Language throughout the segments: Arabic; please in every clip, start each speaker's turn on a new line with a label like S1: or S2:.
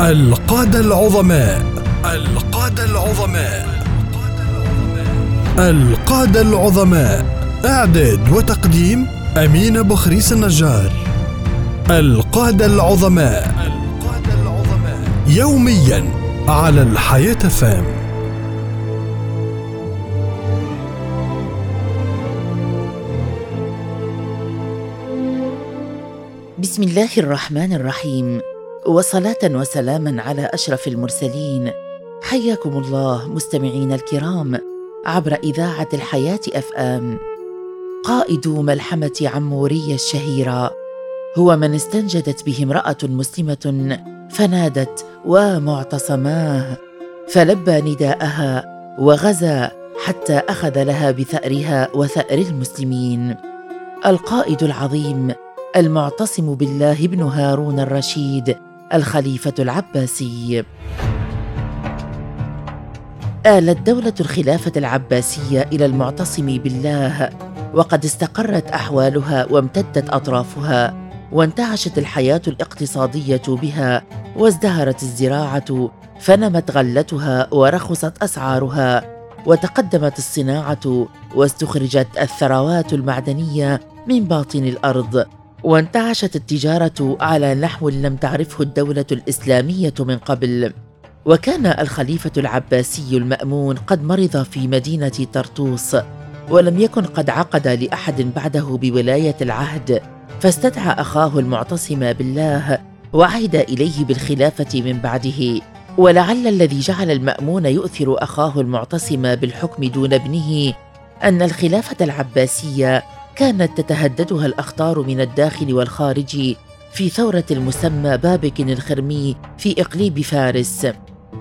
S1: القادة العظماء. القادة العظماء. القادة العظماء. إعداد وتقديم أمين بخريس النجار. القادة العظماء القادة العظماء. يوميا على الحياة فام.
S2: بسم الله الرحمن الرحيم. وصلاة وسلاما على أشرف المرسلين. حياكم الله مستمعين الكرام عبر إذاعة الحياة اف ام قائد ملحمة عمورية الشهيرة هو من استنجدت به امرأة مسلمة فنادت ومعتصماه فلبى نداءها وغزا حتى أخذ لها بثأرها وثأر المسلمين. القائد العظيم المعتصم بالله بن هارون الرشيد الخليفة العباسي. آلت دولة الخلافة العباسية إلى المعتصم بالله وقد استقرت أحوالها وامتدت أطرافها وانتعشت الحياة الاقتصادية بها وازدهرت الزراعة فنمت غلتها ورخصت أسعارها وتقدمت الصناعة واستخرجت الثروات المعدنية من باطن الأرض. وانتعشت التجارة على نحو لم تعرفه الدولة الإسلامية من قبل. وكان الخليفة العباسي المأمون قد مرض في مدينة طرطوس ولم يكن قد عقد لأحد بعده بولاية العهد فاستدعى أخاه المعتصم بالله وعهد إليه بالخلافة من بعده. ولعل الذي جعل المأمون يؤثر أخاه المعتصم بالحكم دون ابنه أن الخلافة العباسية كانت تتهددها الأخطار من الداخل والخارج في ثورة المسمى بابك الخرمي في إقليم فارس.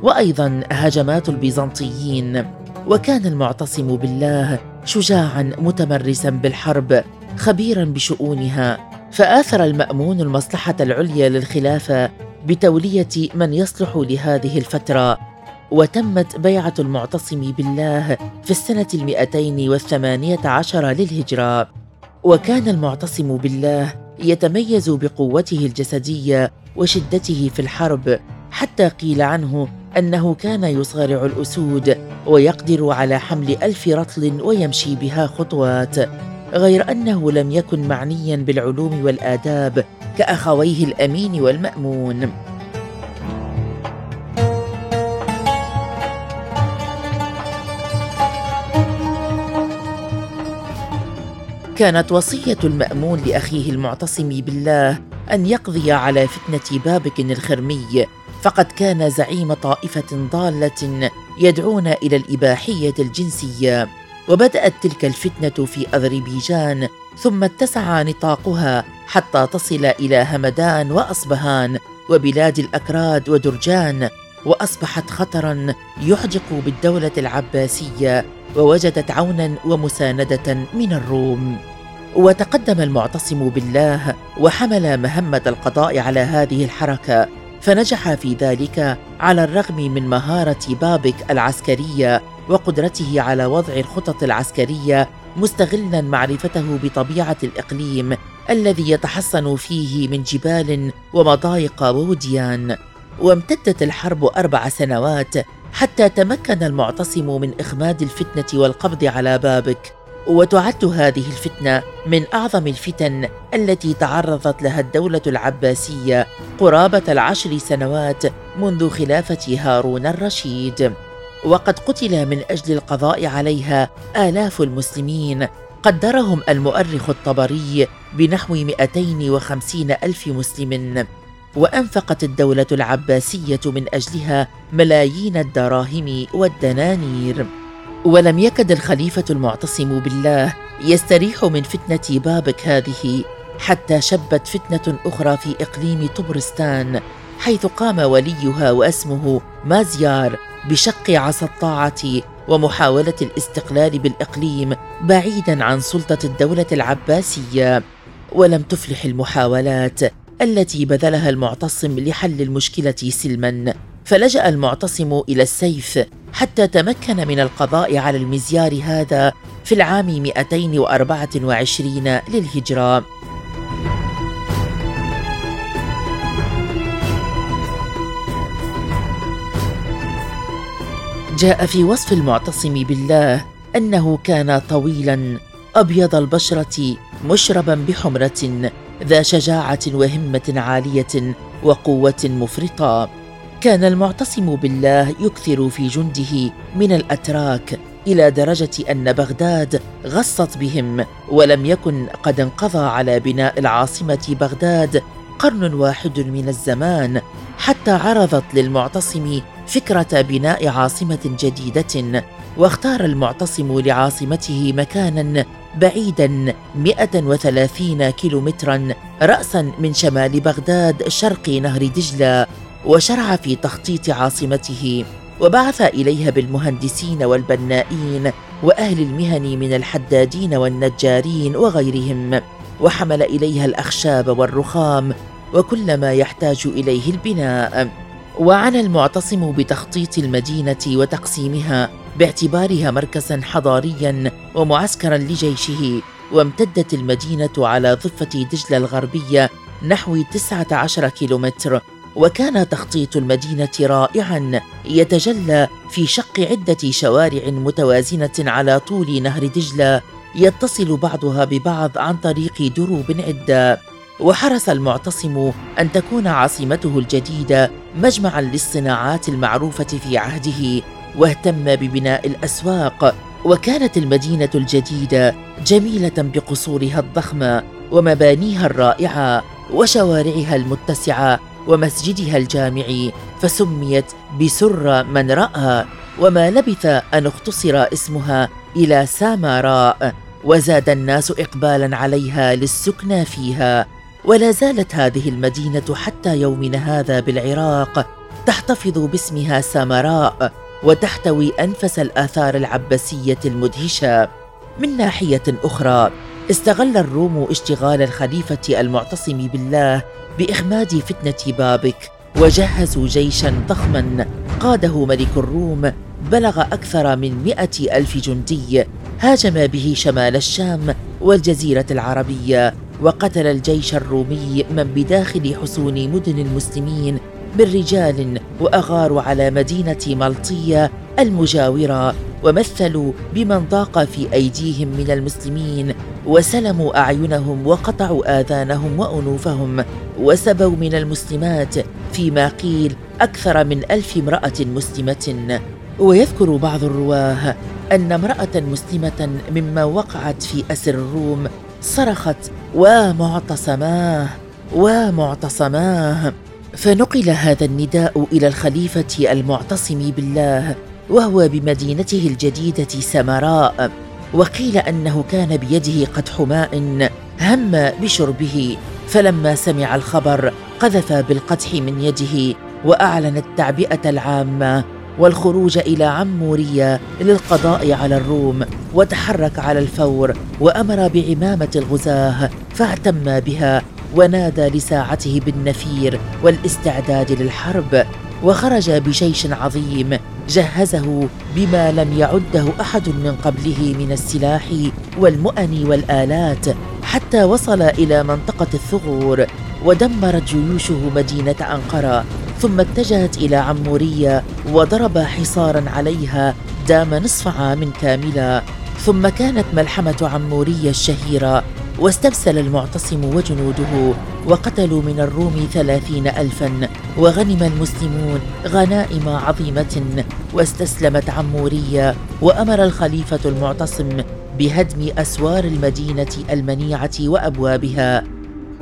S2: وأيضا هجمات البيزنطيين. وكان المعتصم بالله شجاعا متمرسا بالحرب خبيرا بشؤونها. فآثر المأمون المصلحة العليا للخلافة بتولية من يصلح لهذه الفترة. وتمت بيعة المعتصم بالله في السنة المئتين والثمانية عشر للهجرة. وكان المعتصم بالله يتميز بقوته الجسدية وشدته في الحرب حتى قيل عنه أنه كان يصارع الأسود ويقدر على حمل ألف رطل ويمشي بها خطوات غير أنه لم يكن معنيا بالعلوم والآداب كأخويه الأمين والمأمون. كانت وصية المأمون لأخيه المعتصم بالله أن يقضي على فتنة بابك الخرمي فقد كان زعيم طائفة ضالة يدعون إلى الإباحية الجنسية. وبدأت تلك الفتنة في أذربيجان ثم اتسع نطاقها حتى تصل إلى همدان وأصبهان وبلاد الأكراد ودرجان وأصبحت خطرا يحدق بالدولة العباسية ووجدت عونا ومساندة من الروم. وتقدم المعتصم بالله وحمل مهمة القضاء على هذه الحركة فنجح في ذلك على الرغم من مهارة بابك العسكرية وقدرته على وضع الخطط العسكرية مستغلا معرفته بطبيعة الإقليم الذي يتحصن فيه من جبال ومضايق ووديان. وامتدت الحرب أربع سنوات حتى تمكن المعتصم من إخماد الفتنة والقبض على بابك. وتعد هذه الفتنة من أعظم الفتن التي تعرضت لها الدولة العباسية قرابة العشر سنوات منذ خلافة هارون الرشيد. وقد قتل من أجل القضاء عليها آلاف المسلمين. قدرهم المؤرخ الطبري بنحو 250 ألف مسلم. وأنفقت الدولة العباسية من أجلها ملايين الدراهم والدنانير. ولم يكد الخليفة المعتصم بالله يستريح من فتنة بابك هذه حتى شبت فتنة أخرى في إقليم طبرستان حيث قام وليها واسمه مازيار بشق عصا الطاعة ومحاولة الاستقلال بالإقليم بعيدا عن سلطة الدولة العباسية. ولم تفلح المحاولات التي بذلها المعتصم لحل المشكلة سلما. فلجأ المعتصم إلى السيف حتى تمكن من القضاء على المزيار هذا في العام 224 للهجرة. جاء في وصف المعتصم بالله أنه كان طويلا أبيض البشرة مشربا بحمرة ذا شجاعة وهمة عالية وقوة مفرطة. كان المعتصم بالله يكثر في جنده من الأتراك إلى درجة أن بغداد غصت بهم ولم يكن قد انقضى على بناء العاصمة بغداد قرن واحد من الزمان حتى عرضت للمعتصم فكرة بناء عاصمة جديدة واختار المعتصم لعاصمته مكانا بعيدا 130 كيلومترا رأسا من شمال بغداد شرق نهر دجلة. وشرع في تخطيط عاصمته وبعث إليها بالمهندسين والبنائين وأهل المهن من الحدادين والنجارين وغيرهم وحمل إليها الأخشاب والرخام وكل ما يحتاج إليه البناء. وعنى المعتصم بتخطيط المدينة وتقسيمها باعتبارها مركزا حضاريا ومعسكرا لجيشه وامتدت المدينة على ضفة دجلة الغربية نحو 19 كيلومتر وكان تخطيط المدينة رائعا يتجلى في شق عدة شوارع متوازنة على طول نهر دجلة يتصل بعضها ببعض عن طريق دروب عدة. وحرص المعتصم أن تكون عاصمته الجديدة مجمعا للصناعات المعروفة في عهده واهتم ببناء الأسواق. وكانت المدينة الجديدة جميلة بقصورها الضخمة ومبانيها الرائعة وشوارعها المتسعة ومسجدها الجامع فسميت بسر من رأى وما لبث أن اختصر اسمها إلى سامراء وزاد الناس اقبالا عليها للسكنى فيها. ولا زالت هذه المدينة حتى يومنا هذا بالعراق تحتفظ باسمها سامراء وتحتوي أنفس الآثار العباسية المدهشة. من ناحية أخرى استغل الروم اشتغال الخليفة المعتصم بالله بإخماد فتنة بابك وجهزوا جيشا ضخما. قاده ملك الروم بلغ أكثر من مئة ألف جندي. هاجم به شمال الشام والجزيرة العربية وقتل الجيش الرومي من بداخل حصون مدن المسلمين من رجال واغاروا على مدينة ملطيه المجاورة ومثلوا بمن ضاق في أيديهم من المسلمين وسلموا أعينهم وقطعوا آذانهم وأنوفهم وسبوا من المسلمات فيما قيل أكثر من ألف امرأة مسلمة. ويذكر بعض الرواة أن امرأة مسلمة مما وقعت في أسر الروم صرخت ومعتصماه ومعتصماه فنقل هذا النداء إلى الخليفة المعتصم بالله وهو بمدينته الجديدة سمراء وقيل أنه كان بيده قدح ماء هم بشربه فلما سمع الخبر قذف بالقدح من يده وأعلن التعبئة العامة والخروج إلى عمورية للقضاء على الروم وتحرك على الفور وأمر بعمامة الغزاة فاهتم بها ونادى لساعته بالنفير والاستعداد للحرب وخرج بجيش عظيم جهزه بما لم يعده أحد من قبله من السلاح والمؤن والآلات حتى وصل إلى منطقة الثغور ودمرت جيوشه مدينة أنقرة ثم اتجهت إلى عمورية وضرب حصارا عليها دام نصف عام كاملا. ثم كانت ملحمة عمورية الشهيرة واستبسل المعتصم وجنوده وقتلوا من الروم ثلاثين ألفا وغنم المسلمون غنائم عظيمة واستسلمت عمورية وأمر الخليفة المعتصم بهدم أسوار المدينة المنيعة وأبوابها.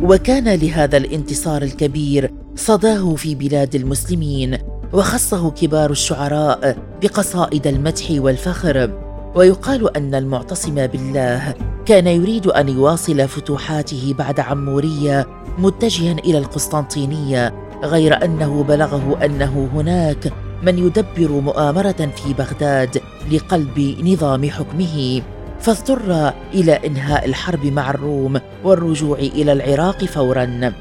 S2: وكان لهذا الانتصار الكبير صداه في بلاد المسلمين وخصه كبار الشعراء بقصائد المدح والفخر. ويقال أن المعتصم بالله كان يريد أن يواصل فتوحاته بعد عمورية متجها إلى القسطنطينية غير أنه بلغه أنه هناك من يدبر مؤامرة في بغداد لقلب نظام حكمه فاضطر إلى إنهاء الحرب مع الروم والرجوع إلى العراق فورا.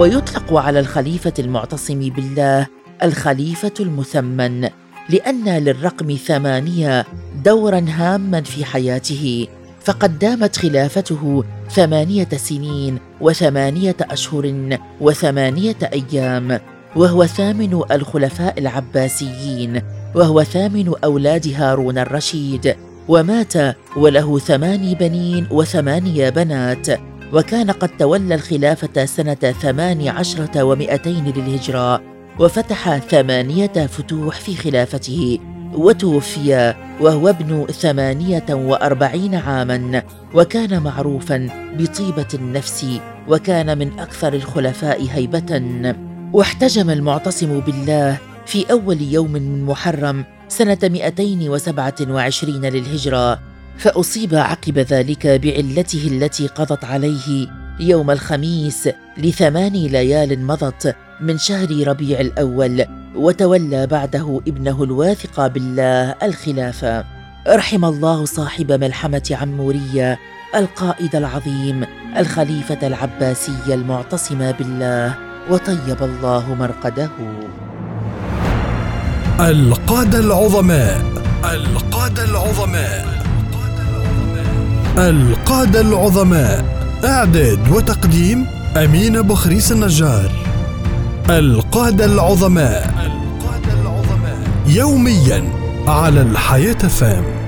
S2: ويطلق على الخليفة المعتصم بالله الخليفة المثمن لأن للرقم ثمانية دورا هاما في حياته. فقد دامت خلافته ثمانية سنين وثمانية أشهر وثمانية أيام وهو ثامن الخلفاء العباسيين وهو ثامن أولاد هارون الرشيد ومات وله ثماني بنين وثمانية بنات. وكان قد تولى الخلافة سنة ثمان عشرة ومئتين للهجرة وفتح ثمانية فتوح في خلافته وتوفي وهو ابن ثمانية وأربعين عاماً وكان معروفاً بطيبة النفس وكان من أكثر الخلفاء هيبة. واحتجم المعتصم بالله في أول يوم من محرم سنة 227 للهجرة فأصيب عقب ذلك بعلته التي قضت عليه يوم الخميس لثمان ليال مضت من شهر ربيع الأول وتولى بعده ابنه الواثق بالله الخلافة. رحم الله صاحب ملحمة عمورية القائد العظيم الخليفة العباسي المعتصم بالله وطيب الله مرقده.
S1: القادة العظماء القادة العظماء. القادة العظماء إعداد وتقديم أمين بخريس النجار. القادة العظماء القادة العظماء يوميا على الحياة فام.